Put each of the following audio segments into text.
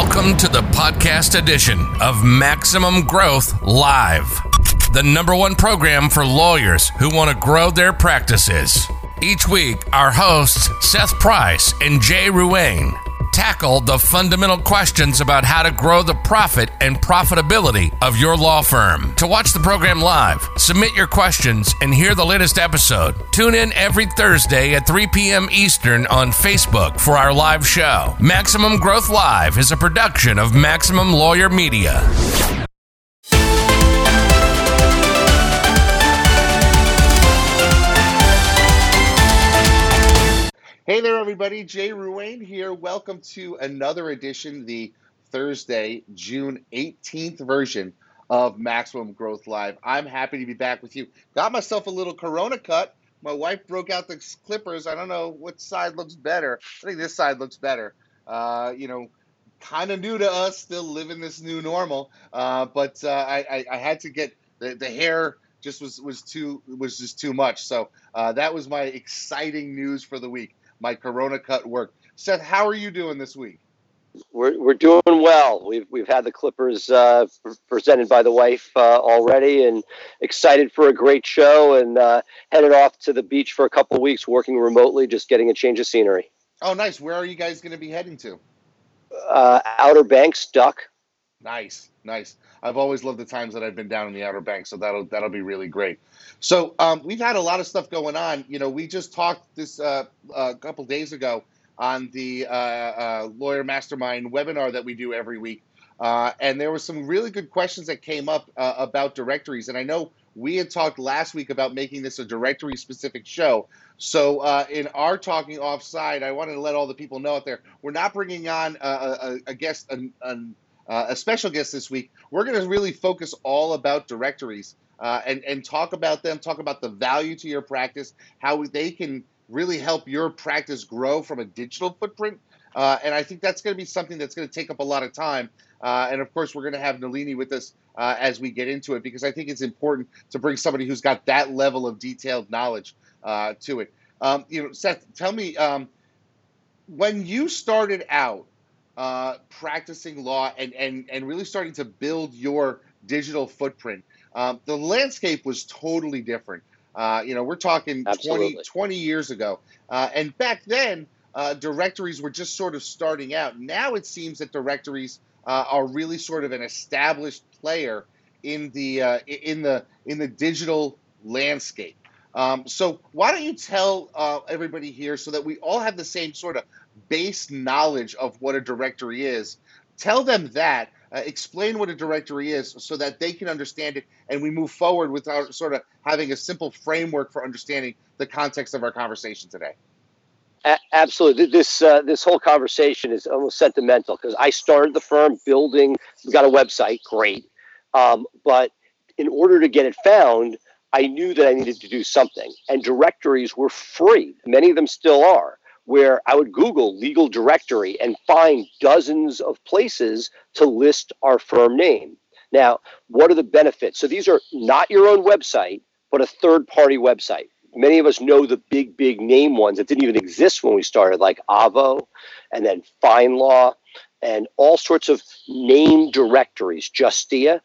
Welcome to the podcast edition of Maximum Growth Live, the number one program for lawyers who want to grow their practices. Each week, our hosts, Seth Price and Jay Ruane, tackle the fundamental questions about how to grow the profit and profitability of your law firm. To watch the program live, submit your questions, and hear the latest episode, tune in every Thursday at 3 p.m. Eastern on Facebook for our live show. Maximum Growth Live is a production of Maximum Lawyer Media. Hey there, everybody. Jay Ruane here. Welcome to another edition, the Thursday, June 18th version of Maximum Growth Live. I'm happy to be back with you. Got myself a little Corona cut. My wife broke out the clippers. I don't know what side looks better. I think this side looks better. Uh, you know, kind of new to us, still living this new normal. Uh, but uh, I, I, I, had to get the, the hair just was was too was just too much. So uh, that was my exciting news for the week my Corona cut worked. Seth, how are you doing this week? We're, we're doing well. We've, we've had the Clippers uh, presented by the wife uh, already and excited for a great show and uh, headed off to the beach for a couple weeks working remotely, just getting a change of scenery. Oh, nice. Where are you guys going to be heading to? Uh, Outer Banks, Duck. Nice, nice. I've always loved the times that I've been down in the Outer Banks, so that'll that'll be really great. So um, we've had a lot of stuff going on. You know, we just talked this uh, a couple days ago on the uh, uh, Lawyer Mastermind webinar that we do every week, uh, and there were some really good questions that came up uh, about directories. And I know we had talked last week about making this a directory specific show. So uh, in our talking offside, I wanted to let all the people know out there, we're not bringing on a, a, a guest. An, an, uh, a special guest this week. We're going to really focus all about directories uh, and, and talk about them, talk about the value to your practice, how they can really help your practice grow from a digital footprint. Uh, and I think that's going to be something that's going to take up a lot of time. Uh, and of course, we're going to have Nalini with us uh, as we get into it because I think it's important to bring somebody who's got that level of detailed knowledge uh, to it. Um, you know, Seth, tell me um, when you started out uh, practicing law and, and, and really starting to build your digital footprint, um, the landscape was totally different. Uh, you know, we're talking 20, 20 years ago. Uh, and back then, uh, directories were just sort of starting out. Now it seems that directories uh, are really sort of an established player in the uh, in the in the digital landscape. Um, so why don't you tell uh, everybody here so that we all have the same sort of base knowledge of what a directory is. Tell them that. Uh, explain what a directory is so that they can understand it and we move forward without sort of having a simple framework for understanding the context of our conversation today. A- absolutely. This uh, this whole conversation is almost sentimental because I started the firm building. We got a website, great, um, but in order to get it found, I knew that I needed to do something. And directories were free. Many of them still are where I would Google legal directory and find dozens of places to list our firm name. Now, what are the benefits? So these are not your own website, but a third party website. Many of us know the big, big name ones that didn't even exist when we started, like Avvo and then FindLaw and all sorts of name directories, Justia.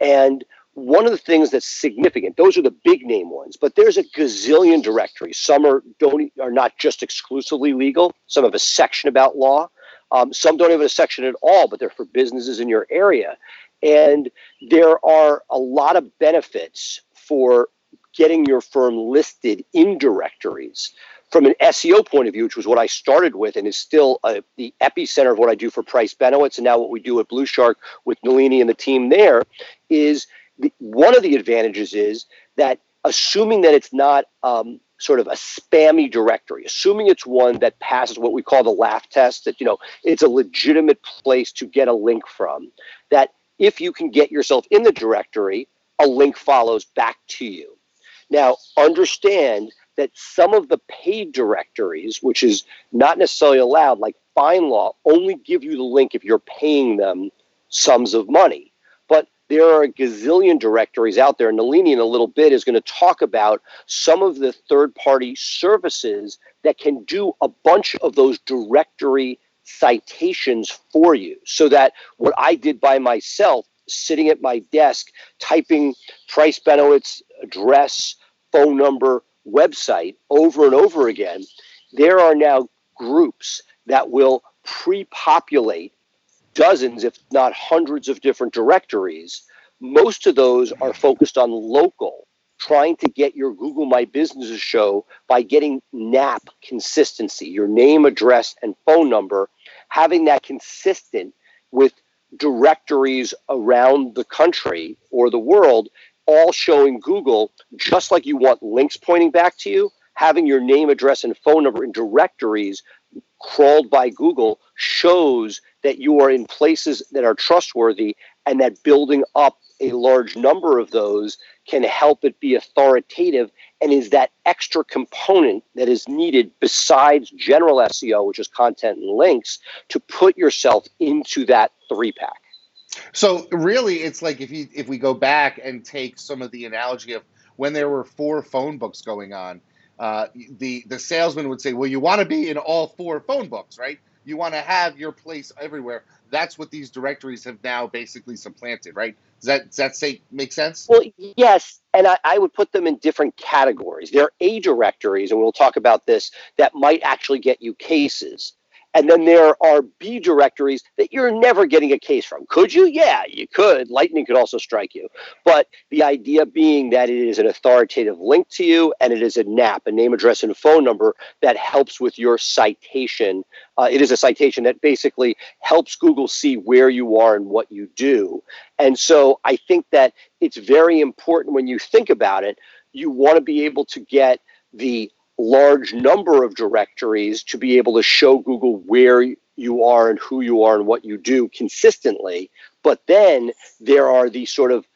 And one of the things that's significant those are the big name ones but there's a gazillion directories. Some are don't are not just exclusively legal. Some have a section about law. Um, some don't even have a section at all but they're for businesses in your area. And there are a lot of benefits for getting your firm listed in directories. From an SEO point of view, which was what I started with and is still uh, the epicenter of what I do for Price Benowitz and now what we do at BluShark with Nalini and the team there, is the, one of the advantages is that assuming that it's not um, sort of a spammy directory, assuming it's one that passes what we call the laugh test, that you know it's a legitimate place to get a link from, that if you can get yourself in the directory, a link follows back to you. Now, understand that some of the paid directories, which is not necessarily allowed, like FindLaw, only give you the link if you're paying them sums of money there are a gazillion directories out there. And Nalini, in a little bit, is going to talk about some of the third party services that can do a bunch of those directory citations for you so that what I did by myself, sitting at my desk, typing Price Benowitz address, phone number, website over and over again, there are now groups that will pre populate dozens, if not hundreds, of different directories. Most of those are focused on local, trying to get your Google My Business show by getting NAP consistency, your name, address, and phone number, having that consistent with directories around the country or the world, all showing Google, just like you want links pointing back to you, having your name, address, and phone number in directories crawled by Google shows that you are in places that are trustworthy and that building up a large number of those can help it be authoritative and is that extra component that is needed besides general SEO, which is content and links, to put yourself into that three pack. So really, it's like if you if we go back and take some of the analogy of when there were four phone books going on, uh, the the salesman would say, "Well, you want to be in all four phone books, right? You want to have your place everywhere." That's what these directories have now basically supplanted, right? Does that does that say make sense? Well, yes, and I, I would put them in different categories. There are A directories, and we'll talk about this that might actually get you cases. And then there are B directories that you're never getting a case from. Could you? Yeah, you could. Lightning could also strike you. But the idea being that it is an authoritative link to you and it is a NAP, a name, address, and phone number that helps with your citation. Uh, it is a citation that basically helps Google see where you are and what you do. And so I think that it's very important when you think about it, you want to be able to get the large number of directories to be able to show Google where you are and who you are and what you do consistently. But then there are these sort of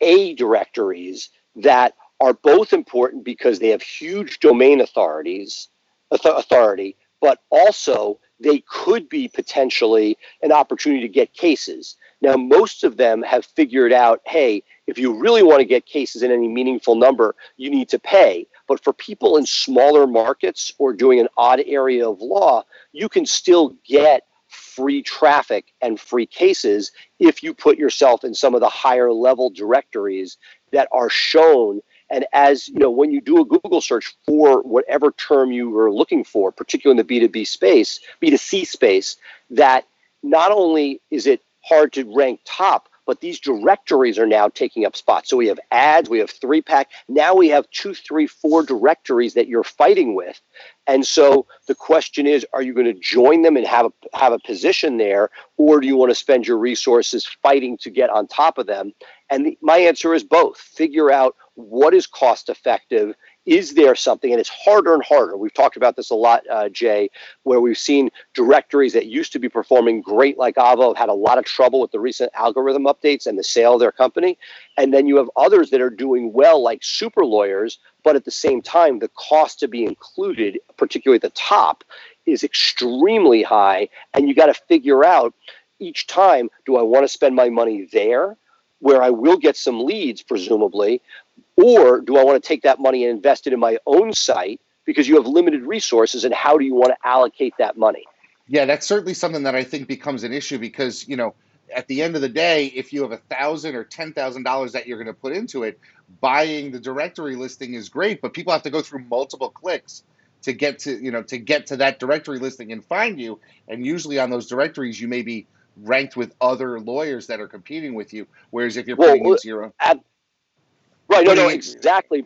A directories that are both important because they have huge domain authorities authority, but also they could be potentially an opportunity to get cases. Now, most of them have figured out, hey, if you really want to get cases in any meaningful number, you need to pay. But for people in smaller markets or doing an odd area of law, you can still get free traffic and free cases if you put yourself in some of the higher level directories that are shown. And as you know when you do a google search for whatever term you are looking for particularly in the b2b space b2c space that not only is it hard to rank top but these directories are now taking up spots. So we have ads, we have three pack. Now we have two, three, four directories that you're fighting with. And so the question is, are you going to join them and have a, have a position there, or do you want to spend your resources fighting to get on top of them? And the, my answer is both. Figure out what is cost effective is there something, and it's harder and harder. We've talked about this a lot, uh, Jay, where we've seen directories that used to be performing great, like have had a lot of trouble with the recent algorithm updates and the sale of their company. And then you have others that are doing well, like super lawyers, but at the same time, the cost to be included, particularly at the top, is extremely high. And you got to figure out each time do I want to spend my money there? Where I will get some leads, presumably, or do I want to take that money and invest it in my own site because you have limited resources and how do you want to allocate that money? Yeah, that's certainly something that I think becomes an issue because, you know, at the end of the day, if you have a thousand or ten thousand dollars that you're going to put into it, buying the directory listing is great, but people have to go through multiple clicks to get to you know to get to that directory listing and find you. And usually on those directories, you may be ranked with other lawyers that are competing with you. Whereas if you're putting well, into your own, ab- Right. No, no, exactly.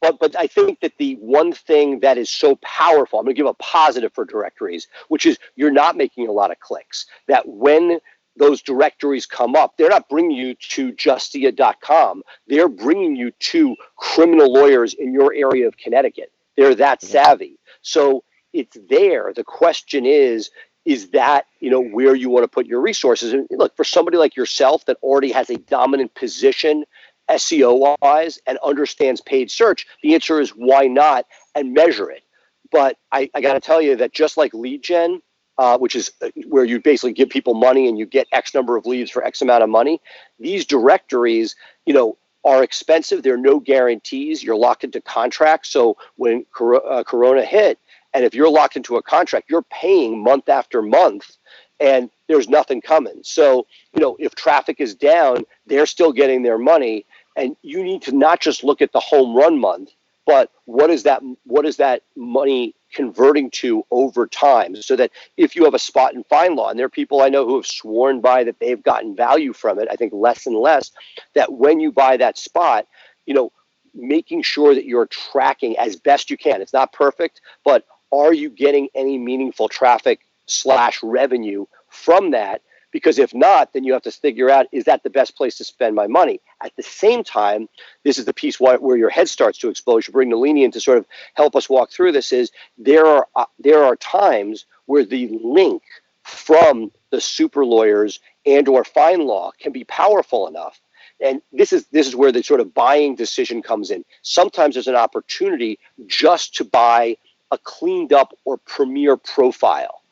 But but I think that the one thing that is so powerful, I'm going to give a positive for directories, which is you're not making a lot of clicks. That when those directories come up, they're not bringing you to justia.com. They're bringing you to criminal lawyers in your area of Connecticut. They're that mm-hmm. savvy. So it's there. The question is, is that you know where you want to put your resources? And look, for somebody like yourself that already has a dominant position SEO wise and understands paid search? The answer is why not and measure it. But I, I got to tell you that just like lead gen, uh, which is uh, where you basically give people money and you get X number of leads for X amount of money, these directories, you know, are expensive. There are no guarantees. You're locked into contracts. So when uh, Corona hit, And if you're locked into a contract, you're paying month after month and there's nothing coming. So, you know, if traffic is down, they're still getting their money. And you need to not just look at the home run month, but what is that what is that money converting to over time? So that if you have a spot in FindLaw and there are people i know who have sworn by that they've gotten value from it i think less and less that when you buy that spot you know making sure that you're tracking as best you can. It's not perfect but are you getting any meaningful traffic slash revenue from that because if not, then you have to figure out is that the best place to spend my money? At the same time, this is the piece where your head starts to explode. You bring Nalini in to sort of help us walk through this. Is there are uh, there are times where the link from the super lawyers and or FindLaw can be powerful enough and this is this is where the sort of buying decision comes in sometimes there's an opportunity just to buy a cleaned up or premier profile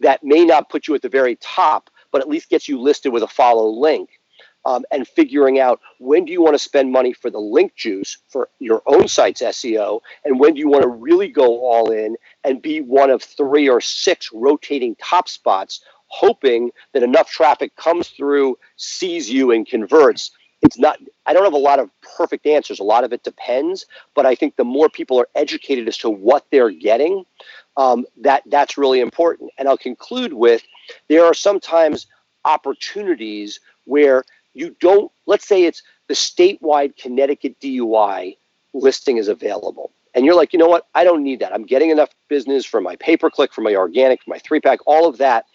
that may not put you at the very top but at least gets you listed with a follow link. Um, and figuring out when do you want to spend money for the link juice for your own site's SEO, and when do you want to really go all in and be one of three or six rotating top spots, hoping that enough traffic comes through, sees you, and converts. It's not. I don't have a lot of perfect answers. A lot of it depends, but I think the more people are educated as to what they're getting, um, that that's really important. And I'll conclude with there are sometimes opportunities where you don't, let's say it's the statewide Connecticut DUI listing is available. And you're like, you know what? I don't need that. I'm getting enough business from my pay per click, from my organic, from my three pack, all of that.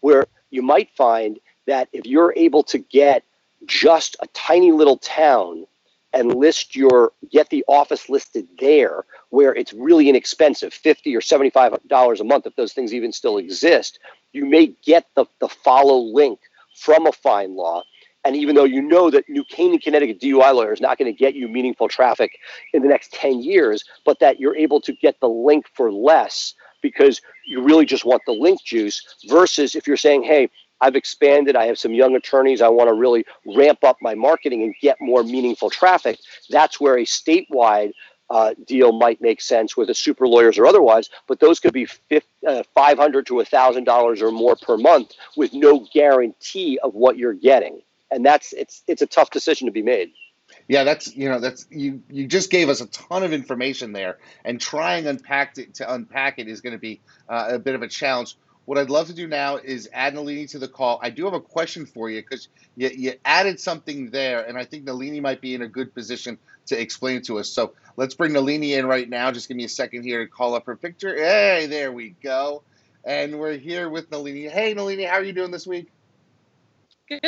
Where you might find that if you're able to get just a tiny little town and list your get the office listed there where it's really inexpensive 50 or 75 dollars a month if those things even still exist. You may get the, the follow link from a FindLaw. And even though you know that new canaan connecticut dui lawyer is not going to get you meaningful traffic in the next 10 years but that you're able to get the link for less because you really just want the link juice versus if you're saying hey I've expanded. I have some young attorneys. I want to really ramp up my marketing and get more meaningful traffic. That's where a statewide uh, deal might make sense with a super lawyers or otherwise, but those could be uh, 500 to $1,000 or more per month with no guarantee of what you're getting. And that's it's it's a tough decision to be made. Yeah, that's you know that's you you just gave us a ton of information there, and trying unpack it to unpack it is going to be uh, a bit of a challenge. What I'd love to do now is add Nalini to the call. I do have a question for you because you, you added something there, and I think Nalini might be in a good position to explain it to us. So let's bring Nalini in right now. Just give me a second here to call up her picture. Hey, there we go. And we're here with Nalini. Hey, Nalini, how are you doing this week? Good,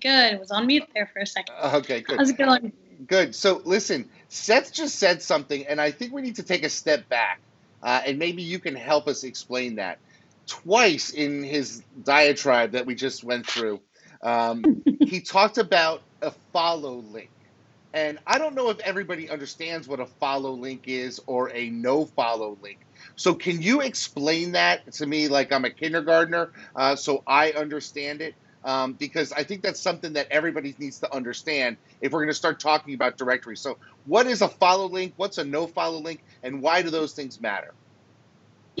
good. It was on mute there for a second. Okay, good. How's it going? Good. So listen, Seth just said something, and I think we need to take a step back, uh, and maybe you can help us explain that twice in his diatribe that we just went through, um, he talked about a follow link. And I don't know if everybody understands what a follow link is or a no follow link. So, can you explain that to me like I'm a kindergartner uh, so I understand it? Um, because I think that's something that everybody needs to understand if we're going to start talking about directories. So, what is a follow link? What's a no follow link? And why do those things matter?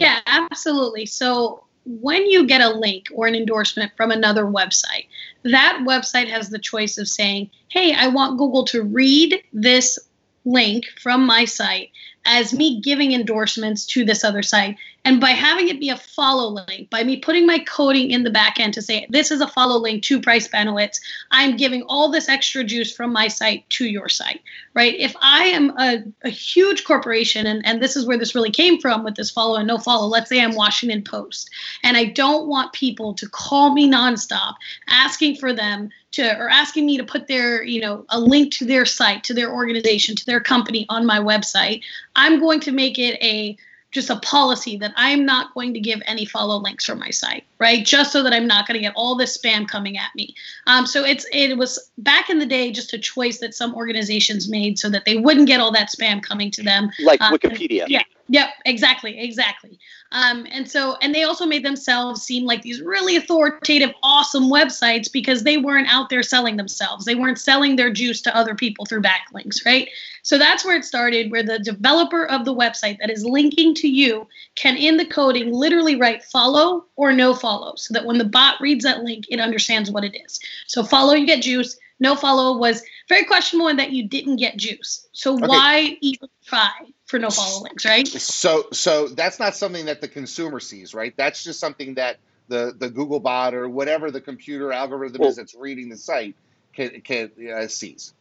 Yeah, absolutely. So when you get a link or an endorsement from another website, that website has the choice of saying, hey, I want Google to read this link from my site as me giving endorsements to this other site. And by having it be a follow link, by me putting my coding in the back end to say, this is a follow link to Price Benowitz, I'm giving all this extra juice from my site to your site, right? If I am a, a huge corporation, and, and this is where this really came from with this follow and no follow, let's say I'm Washington Post, and I don't want people to call me nonstop asking for them to or asking me to put their you know a link to their site to their organization to their company on my website i'm going to make it a just a policy that i'm not going to give any follow links from my site right? Just so that i'm not going to get all this spam coming at me. Um, so it's it was back in the day just a choice that some organizations made so that they wouldn't get all that spam coming to them. Like uh, wikipedia. yeah Yep, exactly, exactly. Um, and so, and they also made themselves seem like these really authoritative, awesome websites because they weren't out there selling themselves. They weren't selling their juice to other people through backlinks, right? So that's where it started, where the developer of the website that is linking to you can, in the coding, literally write follow or no follow so that when the bot reads that link, it understands what it is. So follow, you get juice. No follow was very questionable in that you didn't get juice. So okay. why even try for no follow links, right? So so that's not something that the consumer sees, right? That's just something that the the Google bot or whatever the computer algorithm well, is that's reading the site can can uh, sees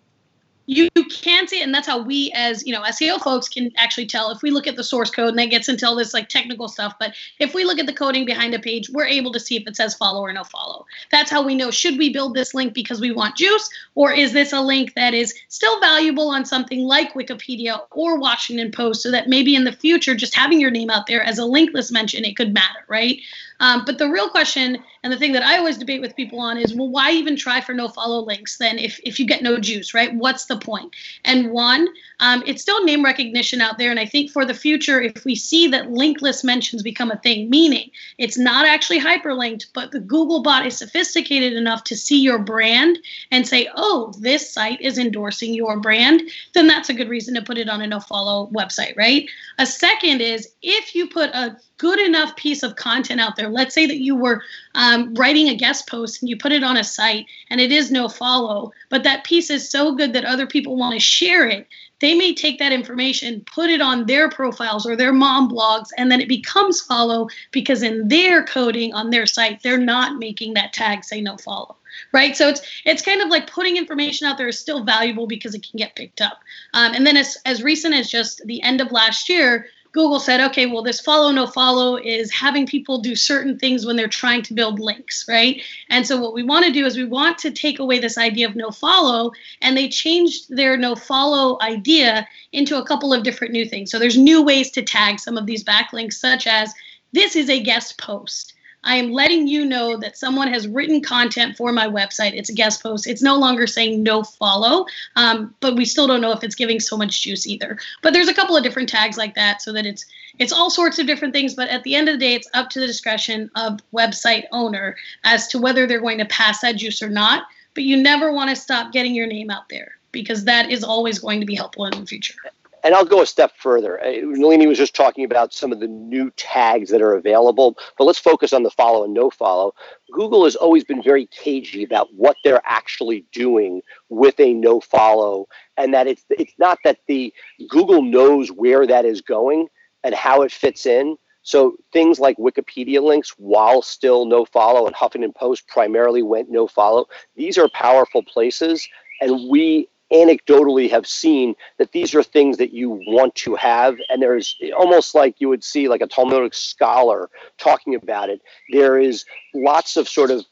you can see it and that's how we as you know seo folks can actually tell. If we look at the source code and that gets into all this like technical stuff but if we look at the coding behind a page we're able to see if it says follow or no follow. That's how we know should we build this link because we want juice or is this a link that is still valuable on something like wikipedia or washington post so that maybe in the future just having your name out there as a linkless mention it could matter right um, but the real question and the thing that I always debate with people on is, well, why even try for no follow links then if, if you get no juice, right? What's the point? And one, um, it's still name recognition out there. And I think for the future, if we see that linkless mentions become a thing, meaning it's not actually hyperlinked, but the Google bot is sophisticated enough to see your brand and say, oh, this site is endorsing your brand, then that's a good reason to put it on a no follow website, right? A second is if you put a good enough piece of content out there. Let's say that you were um, writing a guest post and you put it on a site and it is no follow, but that piece is so good that other people want to share it. They may take that information, put it on their profiles or their mom blogs, and then it becomes follow because in their coding on their site, they're not making that tag say no follow right? So it's it's kind of like putting information out there is still valuable because it can get picked up. Um, and then as, as recent as just the end of last year Google said, okay, well, this follow no follow is having people do certain things when they're trying to build links, right? And so what we want to do is we want to take away this idea of no follow, and they changed their no follow idea into a couple of different new things. So there's new ways to tag some of these backlinks, such as this is a guest post. I am letting you know that someone has written content for my website. It's a guest post. It's no longer saying no follow, um, but we still don't know if it's giving so much juice either. But there's a couple of different tags like that, so that it's it's all sorts of different things. But at the end of the day, it's up to the discretion of website owner as to whether they're going to pass that juice or not. But you never want to stop getting your name out there because that is always going to be helpful in the future and I'll go a step further. Uh, Nalini was just talking about some of the new tags that are available, but let's focus on the follow and no follow. Google has always been very cagey about what they're actually doing with a no follow, and that it's it's not that the Google knows where that is going and how it fits in. So things like Wikipedia links, while still no follow, and Huffington Post primarily went no follow. These are powerful places, and we anecdotally have seen that these are things that you want to have. And there's almost like you would see like a talmudic scholar talking about it. There is lots of sort of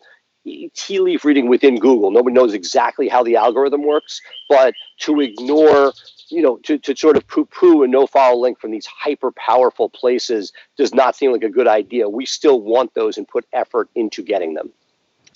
tea leaf reading within google. Nobody knows exactly how the algorithm works. But to ignore you know to, to sort of poo-poo a no follow link from these hyper powerful places does not seem like a good idea. We still want those and put effort into getting them.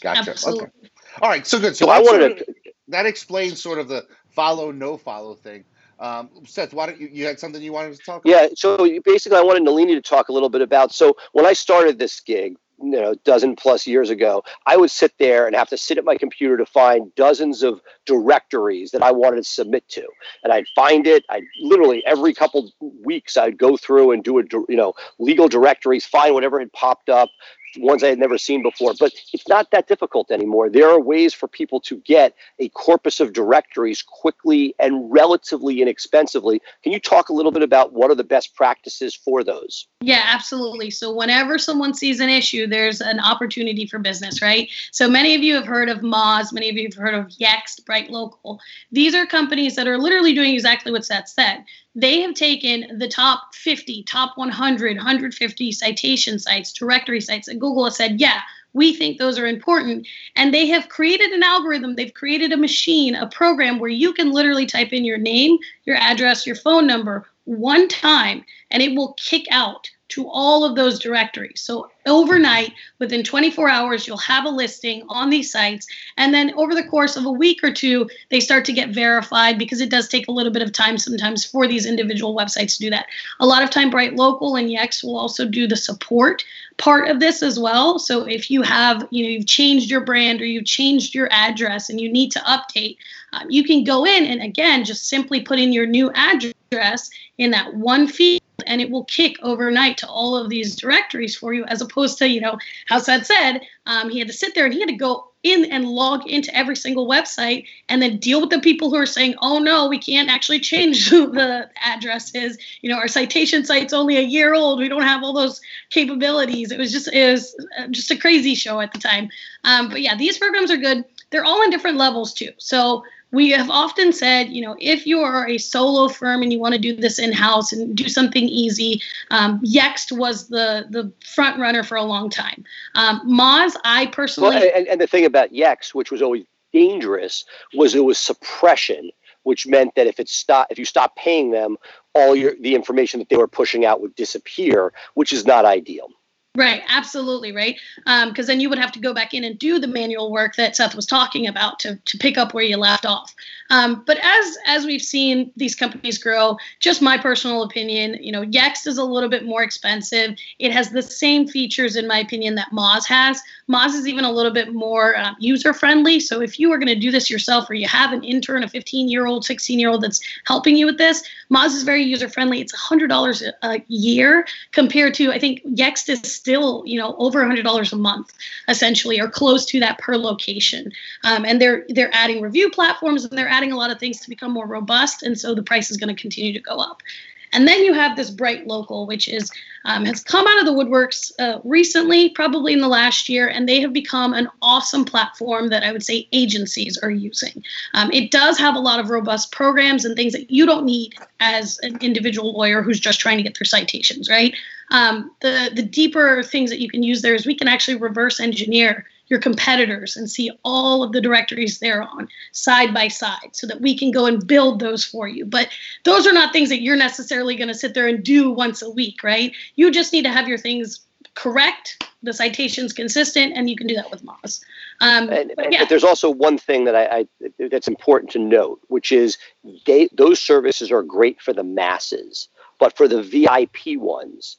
Gotcha. Absolutely. okay all right so good so, so i wanted to that explains sort of the follow no follow thing. Um, Seth, why don't you you had something you wanted to talk? About? Yeah, so basically, I wanted Nalini to talk a little bit about. So when I started this gig, you know, dozen plus years ago, I would sit there and have to sit at my computer to find dozens of directories that I wanted to submit to, and I'd find it. I literally every couple weeks I'd go through and do a you know legal directories, find whatever had popped up, ones I had never seen before. But it's not that difficult anymore. There are ways for people to get a corpus of directories quickly and relatively inexpensively. Can you talk a little bit about what are the best practices for those? Yeah, absolutely. So whenever someone sees an issue, there's an opportunity for business, right? So many of you have heard of Moz, many of you have heard of Yext, Bright Local. These are companies that are literally doing exactly what Seth said they have taken the top 50, top 100, 150 citation sites, directory sites, and Google has said, yeah, we think those are important. And they have created an algorithm, they've created a machine, a program where you can literally type in your name, your address, your phone number one time, and it will kick out to all of those directories. So overnight, within 24 hours, you'll have a listing on these sites. And then over the course of a week or two, they start to get verified because it does take a little bit of time sometimes for these individual websites to do that. A lot of time, Bright Local and Yext will also do the support part of this as well. So if you have, you know, you've changed your brand or you've changed your address and you need to update, um, you can go in and again, just simply put in your new address in that one field and it will kick overnight to all of these directories for you as opposed to, you know, how Seth said, um, he had to sit there and he had to go in and log into every single website and then deal with the people who are saying, oh no, we can't actually change the addresses. You know, our citation site's only a year old. We don't have all those capabilities. It was just it was uh, just a crazy show at the time. Um, but yeah, these programs are good. They're all in different levels too. So we have often said, you know, if you are a solo firm and you want to do this in house and do something easy, um, Yext was the the front runner for a long time. Um, Moz, I personally, well, and, and the thing about Yext, which was always dangerous, was it was suppression, which meant that if it stop, if you stop paying them, all your the information that they were pushing out would disappear, which is not ideal. Right, absolutely, right. Because um, then you would have to go back in and do the manual work that Seth was talking about to, to pick up where you left off. Um, but as as we've seen these companies grow, just my personal opinion, you know, Yext is a little bit more expensive. It has the same features, in my opinion, that Moz has. Moz is even a little bit more uh, user friendly. So if you are going to do this yourself, or you have an intern, a 15 year old, 16 year old that's helping you with this, Moz is very user friendly. It's $100 a year compared to I think Yext is still you know over $100 a month essentially, or close to that per location. Um, and they're they're adding review platforms and they're adding adding a lot of things to become more robust, and so the price is going to continue to go up. And then you have this Bright Local, which is um, has come out of the woodworks uh, recently, probably in the last year, and they have become an awesome platform that I would say agencies are using. Um, it does have a lot of robust programs and things that you don't need as an individual lawyer who's just trying to get their citations, right? Um, the the deeper things that you can use there is we can actually reverse engineer your competitors and see all of the directories they're on side by side so that we can go and build those for you. But those are not things that you're necessarily going to sit there and do once a week, right? You just need to have your things correct, the citations consistent, and you can do that with Moz. Um, and, but, yeah. there's also one thing that I, I, that's important to note, which is they, those services are great for the masses, but for the VIP ones,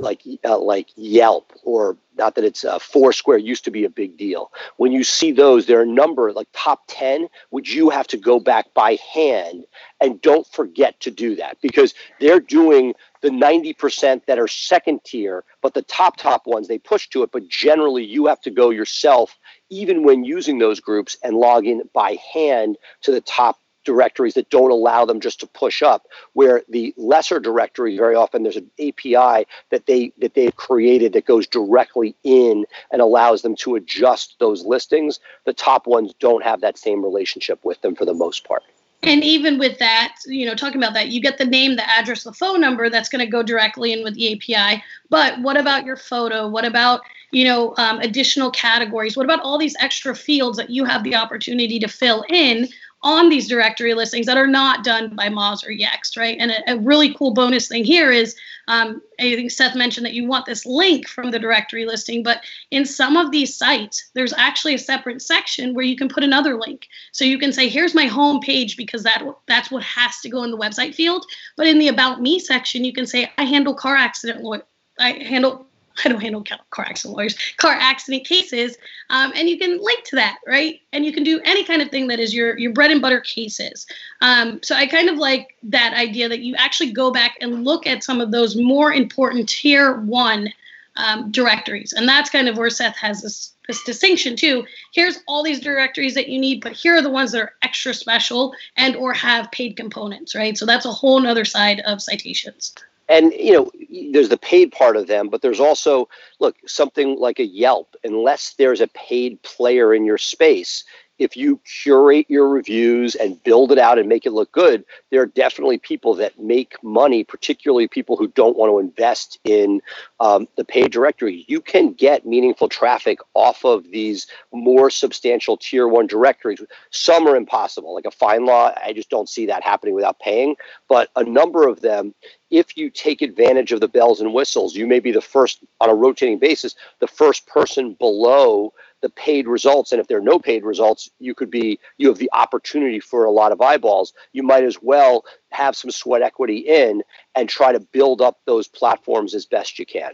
like uh, like Yelp or not that it's uh, Foursquare used to be a big deal. When you see those, there are a number like top ten, which you have to go back by hand, and don't forget to do that because they're doing the 90% that are second tier, but the top top ones they push to it. But generally, you have to go yourself, even when using those groups, and log in by hand to the top directories that don't allow them just to push up where the lesser directory very often there's an api that they that they've created that goes directly in and allows them to adjust those listings the top ones don't have that same relationship with them for the most part and even with that, you know, talking about that, you get the name, the address, the phone number that's going to go directly in with the API. But what about your photo? What about, you know, um, additional categories? What about all these extra fields that you have the opportunity to fill in on these directory listings that are not done by Moz or Yext, right? And a, a really cool bonus thing here is um, I think Seth mentioned that you want this link from the directory listing, but in some of these sites, there's actually a separate section where you can put another link. So you can say, here's my home page because that that's what has to go in the website field. But in the about me section, you can say, I handle car accident law. I handle I don't handle car accident lawyers, car accident cases, um, and you can link to that, right? And you can do any kind of thing that is your your bread and butter cases. Um, so I kind of like that idea that you actually go back and look at some of those more important tier one um, directories, and that's kind of where Seth has this this distinction too. Here's all these directories that you need, but here are the ones that are extra special and or have paid components, right? So that's a whole other side of citations and you know there's the paid part of them but there's also look something like a yelp unless there's a paid player in your space if you curate your reviews and build it out and make it look good, there are definitely people that make money, particularly people who don't want to invest in um, the paid directory. You can get meaningful traffic off of these more substantial tier one directories. Some are impossible, like a FindLaw. I just don't see that happening without paying. But a number of them, if you take advantage of the bells and whistles, you may be the first on a rotating basis, the first person below the paid results and if there are no paid results you could be you have the opportunity for a lot of eyeballs. You might as well have some sweat equity in and try to build up those platforms as best you can.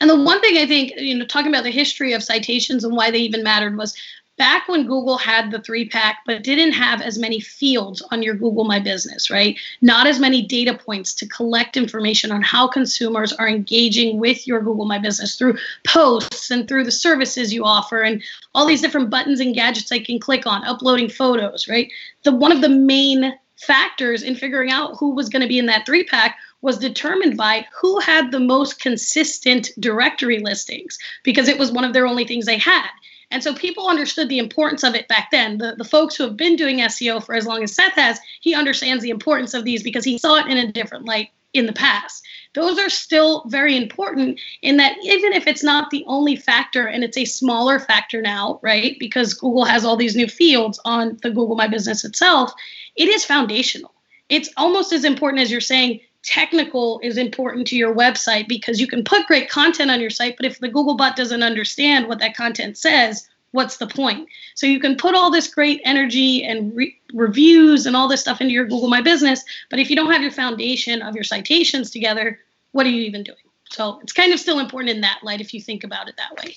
And the one thing i think you know talking about the history of citations and why they even mattered was back when Google had the three pack, but didn't have as many fields on your Google My Business, right? Not as many data points to collect information on how consumers are engaging with your Google My Business through posts and through the services you offer and all these different buttons and gadgets I can click on, uploading photos, right? The one of the main factors in figuring out who was going to be in that three pack was determined by who had the most consistent directory listings because it was one of their only things they had. And so people understood the importance of it back then. The, the folks who have been doing SEO for as long as Seth has, he understands the importance of these because he saw it in a different light in the past. Those are still very important in that even if it's not the only factor and it's a smaller factor now, right? Because Google has all these new fields on the Google My Business itself, it is foundational. It's almost as important as you're saying technical is important to your website because you can put great content on your site, but if the Google bot doesn't understand what that content says, what's the point? So you can put all this great energy and re- reviews and all this stuff into your Google My Business, but if you don't have your foundation of your citations together, what are you even doing? So it's kind of still important in that light if you think about it that way.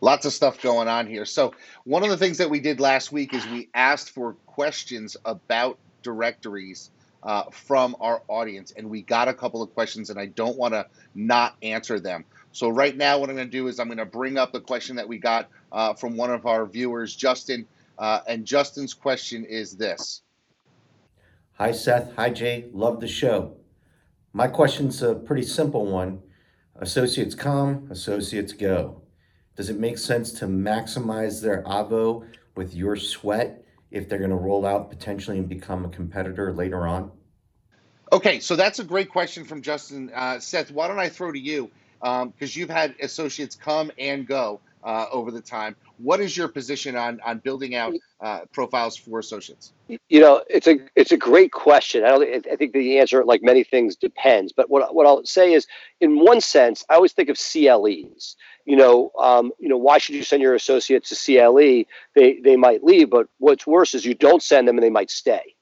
Lots of stuff going on here. So, one of the things that we did last week is we asked for questions about directories uh, from our audience, and we got a couple of questions, and I don't want to not answer them. So right now, what I'm going to do is I'm going to bring up the question that we got uh, from one of our viewers, Justin, uh, and Justin's question is this. Hi Seth, hi Jay, love the show. My question's a pretty simple one. Associates come, associates go. Does it make sense to maximize their Avvo with your sweat if they're going to roll out potentially and become a competitor later on? Okay, so that's a great question from Justin. Uh, Seth, why don't I throw to you? Because um, you've had associates come and go uh, over the time. What is your position on on building out uh, profiles for associates? You know, it's a it's a great question. I don't. I think the answer, like many things, depends. But what what I'll say is, in one sense, I always think of CLEs you know, um, you know, why should you send your associates to CLE? They they might leave, but what's worse is you don't send them and they might stay.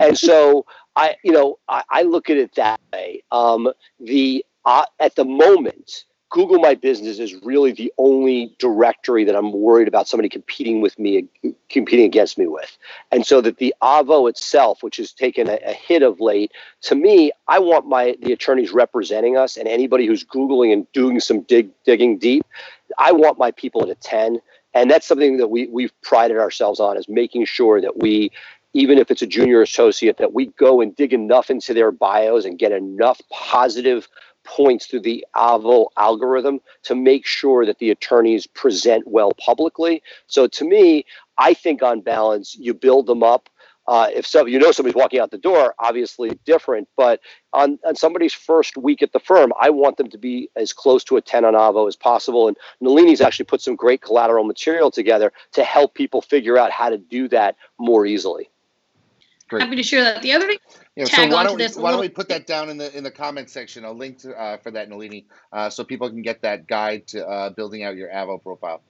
And so I, you know, I, I look at it that way. Um, the uh, at the moment, Google My Business is really the only directory that I'm worried about somebody competing with me, competing against me with. And so that the Avvo itself, which has taken a, a, hit of late, to me, I want my the attorneys representing us and anybody who's Googling and doing some dig, digging deep, I want my people at a 10. And that's something that we, we've prided ourselves on is making sure that we even if it's a junior associate, that we go and dig enough into their bios and get enough positive points through the Avvo algorithm to make sure that the attorneys present well publicly. So to me, I think on balance, you build them up. Uh, if so, you know somebody's walking out the door, obviously different. But on, on somebody's first week at the firm, I want them to be as close to a 10 on Avvo as possible. And Nalini's actually put some great collateral material together to help people figure out how to do that more easily. Great. Happy to share that. The other thing, yeah, so why don't, we, why don't we put that down in the in the comment section? I'll link to, uh, for that, Nalini, uh, so people can get that guide to uh, building out your Avvo profile.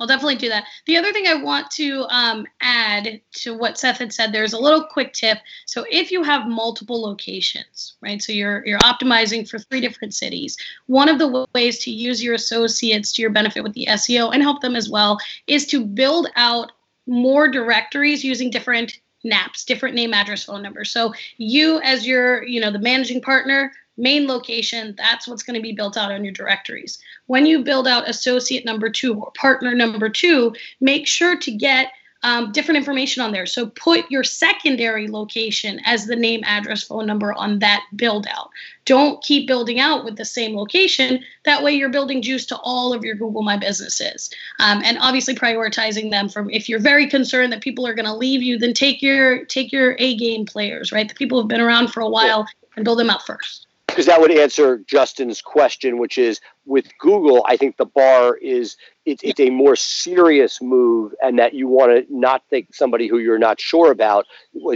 I'll definitely do that. The other thing I want to um, add to what Seth had said, there's a little quick tip. So if you have multiple locations, right? So you're you're optimizing for three different cities. One of the ways to use your associates to your benefit with the SEO and help them as well is to build out more directories using different NAPs, different name, address, phone number. So you as your, you know, the managing partner, main location, that's what's going to be built out on your directories. When you build out associate number two or partner number two, make sure to get um, different information on there. So put your secondary location as the name, address, phone number on that build out. Don't keep building out with the same location. That way, you're building juice to all of your Google My Businesses, um, and obviously prioritizing them from. If you're very concerned that people are going to leave you, then take your take your A game players, right? The people who've been around for a while, and build them out first because that would answer Justin's question, which is with Google, I think the bar is it's, it's a more serious move, and that you want to not think somebody who you're not sure about.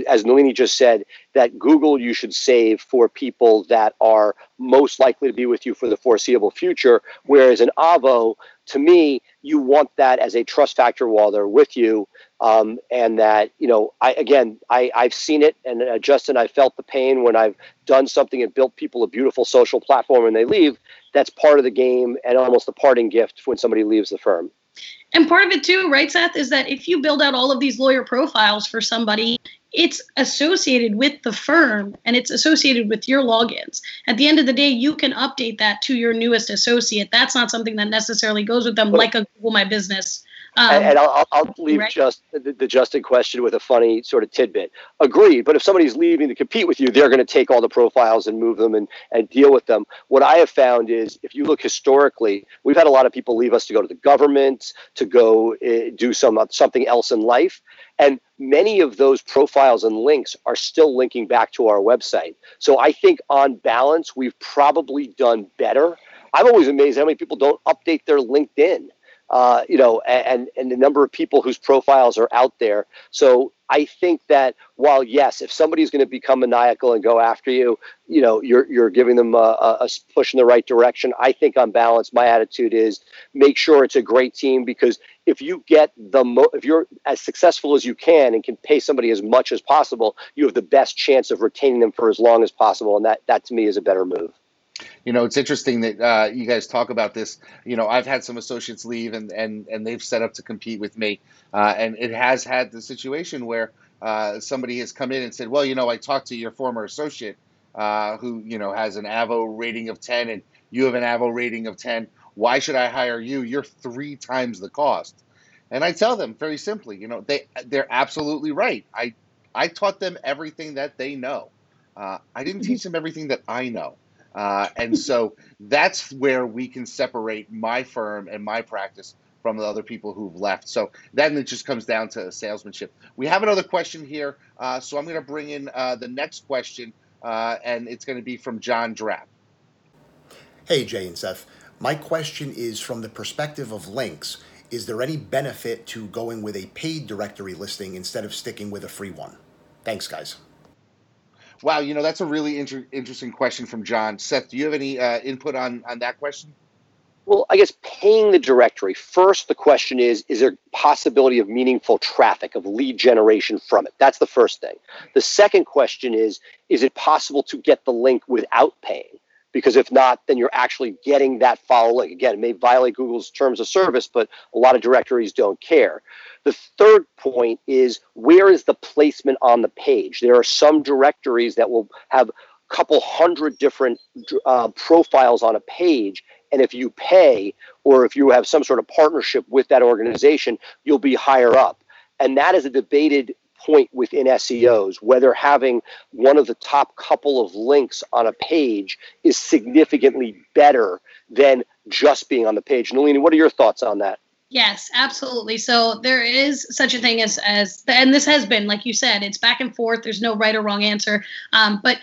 As Nalini just said, that Google you should save for people that are most likely to be with you for the foreseeable future, whereas an Avvo, to me, you want that as a trust factor while they're with you um, and that you know i again I, i've seen it and uh, justin i felt the pain when i've done something and built people a beautiful social platform and they leave that's part of the game and almost a parting gift when somebody leaves the firm and part of it too right seth is that if you build out all of these lawyer profiles for somebody it's associated with the firm and it's associated with your logins. At the end of the day, you can update that to your newest associate. That's not something that necessarily goes with them, like a Google My Business um, and, and I'll, I'll leave right. just the, the Justin question with a funny sort of tidbit. Agreed, but if somebody's leaving to compete with you, they're going to take all the profiles and move them and, and deal with them. What I have found is if you look historically, we've had a lot of people leave us to go to the government, to go uh, do some something else in life. And many of those profiles and links are still linking back to our website. So I think on balance, we've probably done better. I'm always amazed how many people don't update their LinkedIn uh, you know, and and the number of people whose profiles are out there. So I think that while yes, if somebody's going to become maniacal and go after you, you know, you're you're giving them a, a, push in the right direction. I think on balance, my attitude is make sure it's a great team because if you get the mo- if you're as successful as you can and can pay somebody as much as possible, you have the best chance of retaining them for as long as possible, and that that to me is a better move. You know, it's interesting that uh, you guys talk about this. You know, I've had some associates leave, and and and they've set up to compete with me, uh, and it has had the situation where uh, somebody has come in and said, "Well, you know, I talked to your former associate, uh, who you know has an Avvo rating of ten, and you have an Avvo rating of ten. Why should I hire you? You're three times the cost." And I tell them very simply, you know, they they're absolutely right. I I taught them everything that they know. Uh, I didn't teach them everything that I know. Uh, and so that's where we can separate my firm and my practice from the other people who've left. So then it just comes down to salesmanship. We have another question here, uh, so I'm going to bring in uh, the next question, uh, and it's going to be from John Drapp. Hey, Jay and Seth. My question is from the perspective of links. Is there any benefit to going with a paid directory listing instead of sticking with a free one? Thanks, guys. Wow, you know that's a really inter- interesting question from John. Seth, do you have any uh, input on on that question? Well, I guess paying the directory first. The question is: Is there possibility of meaningful traffic of lead generation from it? That's the first thing. The second question is: Is it possible to get the link without paying? Because if not, then you're actually getting that follow link. Again, it may violate Google's terms of service, but a lot of directories don't care. The third point is where is the placement on the page? There are some directories that will have a couple hundred different uh, profiles on a page. And if you pay or if you have some sort of partnership with that organization, you'll be higher up. And that is a debated point within SEOs, whether having one of the top couple of links on a page is significantly better than just being on the page. Nalini, what are your thoughts on that? Yes, absolutely. So there is such a thing as as and this has been like you said, it's back and forth. There's no right or wrong answer. Um, but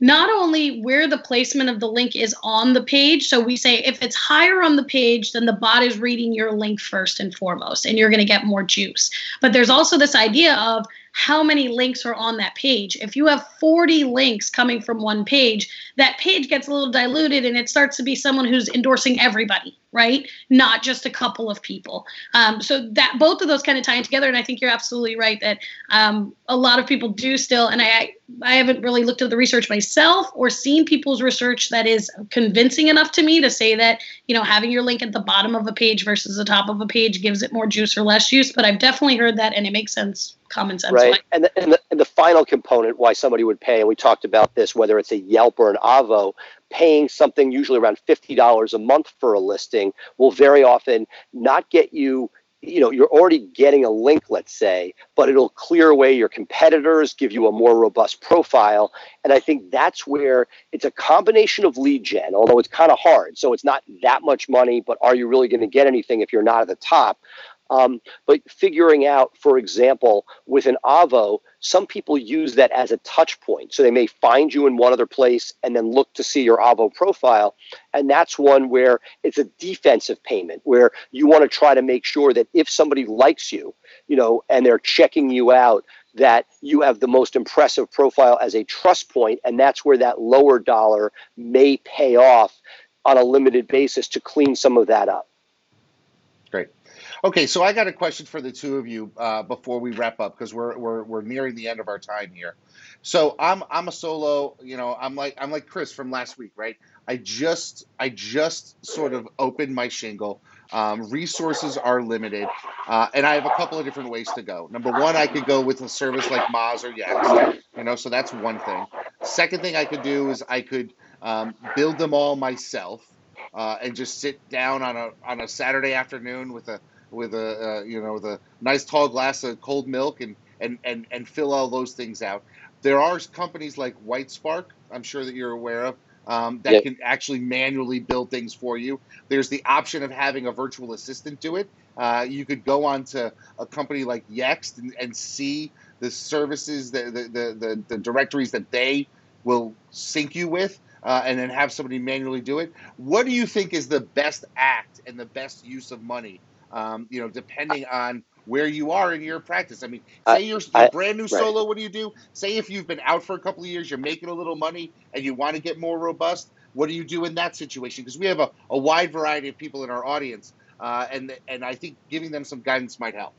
not only where the placement of the link is on the page. So we say if it's higher on the page, then the bot is reading your link first and foremost, and you're going to get more juice. But there's also this idea of how many links are on that page. If you have 40 links coming from one page, that page gets a little diluted and it starts to be someone who's endorsing everybody, right? Not just a couple of people. Um, so that both of those kind of tie in together. And I think you're absolutely right that um, a lot of people do still, and I, I haven't really looked at the research myself or seen people's research that is convincing enough to me to say that, you know, having your link at the bottom of a page versus the top of a page gives it more juice or less juice. But I've definitely heard that and it makes sense common sense. Right. And the, and, the, and the final component why somebody would pay, and we talked about this, whether it's a Yelp or an Avvo, paying something usually around $50 a month for a listing will very often not get you you know you're already getting a link let's say but it'll clear away your competitors give you a more robust profile and i think that's where it's a combination of lead gen although it's kind of hard so it's not that much money but are you really going to get anything if you're not at the top um, but figuring out, for example, with an Avvo, some people use that as a touch point. So they may find you in one other place and then look to see your Avvo profile. And that's one where it's a defensive payment, where you want to try to make sure that if somebody likes you, you know, and they're checking you out, that you have the most impressive profile as a trust point. and that's where that lower dollar may pay off on a limited basis to clean some of that up. Okay, so I got a question for the two of you uh, before we wrap up because we're, we're we're nearing the end of our time here. So I'm I'm a solo, you know, I'm like I'm like Chris from last week, right? I just I just sort of opened my shingle. Um, resources are limited, uh, and I have a couple of different ways to go. Number one, I could go with a service like Moz or Yext, you know, so that's one thing. Second thing I could do is I could um, build them all myself. Uh, and just sit down on a on a Saturday afternoon with a with a uh, you know the nice tall glass of cold milk and and and and fill all those things out. There are companies like Whitespark, I'm sure that you're aware of, um, that can actually manually build things for you. There's the option of having a virtual assistant do it. Uh, you could go on to a company like Yext and, and see the services, the, the, the, the, directories that they will sync you with. Uh, and then have somebody manually do it. What do you think is the best act and the best use of money um, you know, depending on where you are in your practice. I mean, say you're, you're I, brand new right. solo, what do you do? Say if you've been out for a couple of years, you're making a little money, and you want to get more robust. What do you do in that situation? Because we have a, a wide variety of people in our audience, uh, and and I think giving them some guidance might help.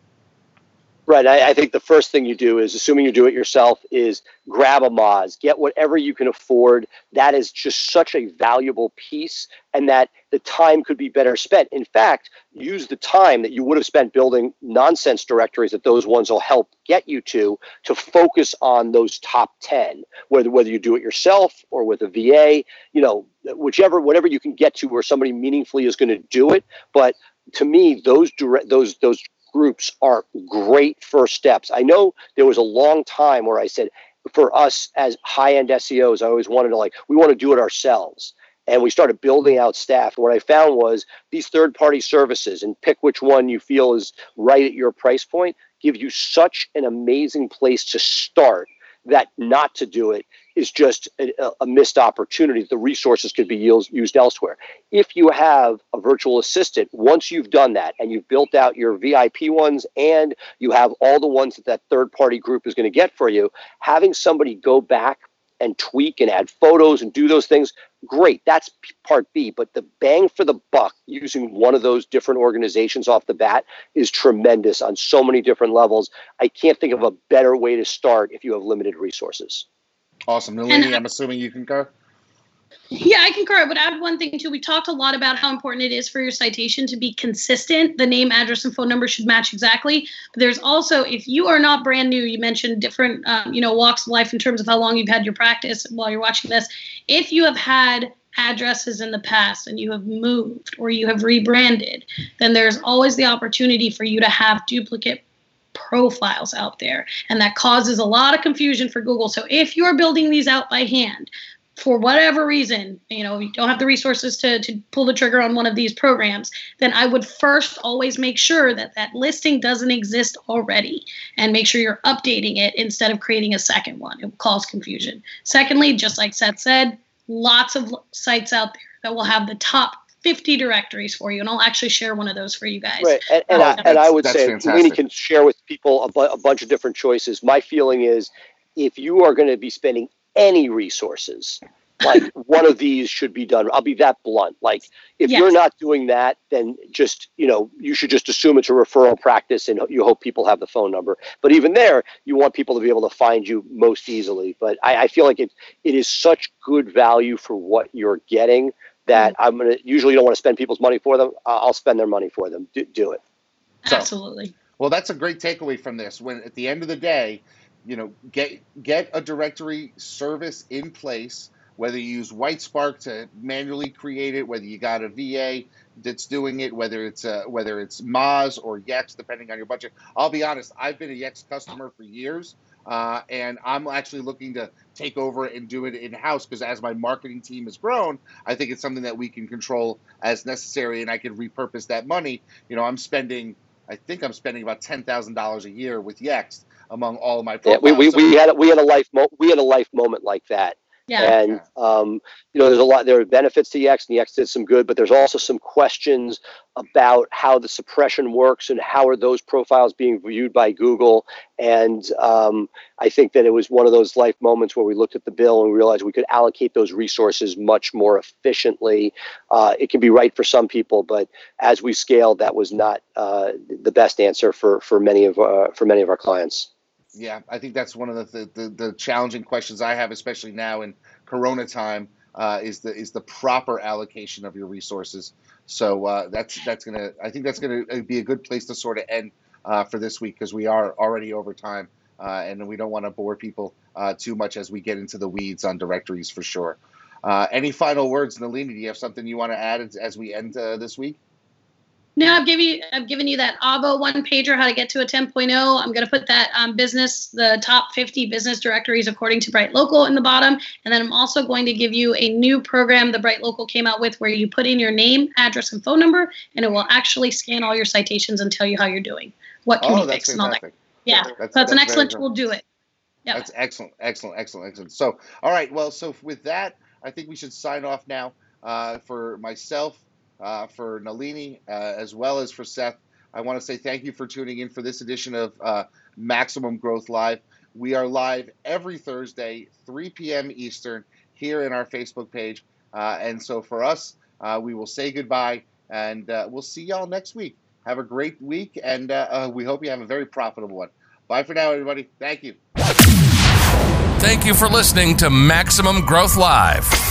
Right. I, I, think the first thing you do is, assuming you do it yourself, is grab a Moz, get whatever you can afford. That is just such a valuable piece, and that the time could be better spent. In fact, use the time that you would have spent building nonsense directories that those ones will help get you to to focus on those top 10 whether whether you do it yourself or with a VA you know whichever whatever you can get to where somebody meaningfully is going to do it but to me those direct those those groups are great first steps. I know there was a long time where I said, for us as high end SEOs, I always wanted to like, we want to do it ourselves. And we started building out staff. And what I found was these third party services, and pick which one you feel is right at your price point, give you such an amazing place to start that not to do it is just a, a, missed opportunity. The resources could be used, used elsewhere. If you have a virtual assistant, once you've done that and you've built out your VIP ones and you have all the ones that that third party group is going to get for you, having somebody go back and tweak and add photos and do those things, great. That's part B. But the bang for the buck using one of those different organizations off the bat is tremendous on so many different levels. I can't think of a better way to start if you have limited resources. Awesome. Nalini, I'm assuming you concur? Yeah, I concur. But add one thing too. We talked a lot about how important it is for your citation to be consistent. The name, address, and phone number should match exactly. But there's also, if you are not brand new, you mentioned different, um, you know, walks of life in terms of how long you've had your practice while you're watching this. If you have had addresses in the past and you have moved or you have rebranded, then there's always the opportunity for you to have duplicate profiles out there. And that causes a lot of confusion for Google. So if you're building these out by hand, for whatever reason, you know, you don't have the resources to, to pull the trigger on one of these programs, then I would first always make sure that that listing doesn't exist already and make sure you're updating it instead of creating a second one. It will cause confusion. Secondly, just like Seth said, lots of sites out there that will have the top 50 directories for you, and I'll actually share one of those for you guys. Right, and, and, I, and I would say we can share with people a, bu- a bunch of different choices. My feeling is if you are going to be spending any resources, like one of these should be done. I'll be that blunt. Like if yes. you're not doing that, then just you know you should just assume it's a referral practice, and you hope people have the phone number. But even there, you want people to be able to find you most easily. But I, I feel like it it is such good value for what you're getting that mm-hmm. I'm gonna usually don't want to spend people's money for them. I'll spend their money for them. Do, do it. So, Absolutely. Well, that's a great takeaway from this. When at the end of the day, you know, get get a directory service in place whether you use Whitespark to manually create it, whether you got a VA that's doing it, whether it's uh, whether it's Moz or Yext, depending on your budget. I'll be honest, I've been a Yext customer for years, uh, and I'm actually looking to take over and do it in house because as my marketing team has grown, I think it's something that we can control as necessary, and I can repurpose that money. You know, I'm spending, I think I'm spending about ten thousand dollars a year with Yext among all of my profiles. Yeah, we, we, we had a, we had a life mo- we had a life moment like that yeah. And um, you know, there's a lot. There are benefits to Yext, and Yext did some good, but there's also some questions about how the suppression works and how are those profiles being viewed by Google. And um, I think that it was one of those life moments where we looked at the bill and realized we could allocate those resources much more efficiently. Uh, it can be right for some people, but as we scaled, that was not uh, the best answer for for many of uh, for many of our clients. Yeah, I think that's one of the, the, the challenging questions I have, especially now in Corona time, uh, is the is the proper allocation of your resources. So uh, that's that's gonna I think that's gonna uh, be a good place to sort of end uh, for this week because we are already over time, uh, and we don't want to bore people uh, too much as we get into the weeds on directories for sure. any final words, Nalini? Do you have something you want to add as, as we end this week? No, I've given you I've given you that Avvo one pager how to get to a 10.0. I'm going to put that um, business the top 50 business directories according to BrightLocal in the bottom, and then I'm also going to give you a new program the BrightLocal came out with where you put in your name, address, and phone number, and it will actually scan all your citations and tell you how you're doing, what can oh, be fixed, and all that. Yeah, that's, so that's, that's an excellent tool. Do it. Yeah, that's excellent, excellent, excellent, excellent. So, all right, well, so with that, I think we should sign off now. Uh, for myself, uh, for Nalini, uh, as well as for Seth. I want to say thank you for tuning in for this edition of uh, Maximum Growth Live. We are live every Thursday, 3 p.m. Eastern, here in our Facebook page. Uh, and so for us, uh, we will say goodbye and uh, we'll see y'all next week. Have a great week, and we hope you have a very profitable one. Bye for now, everybody. Thank you. Thank you for listening to Maximum Growth Live.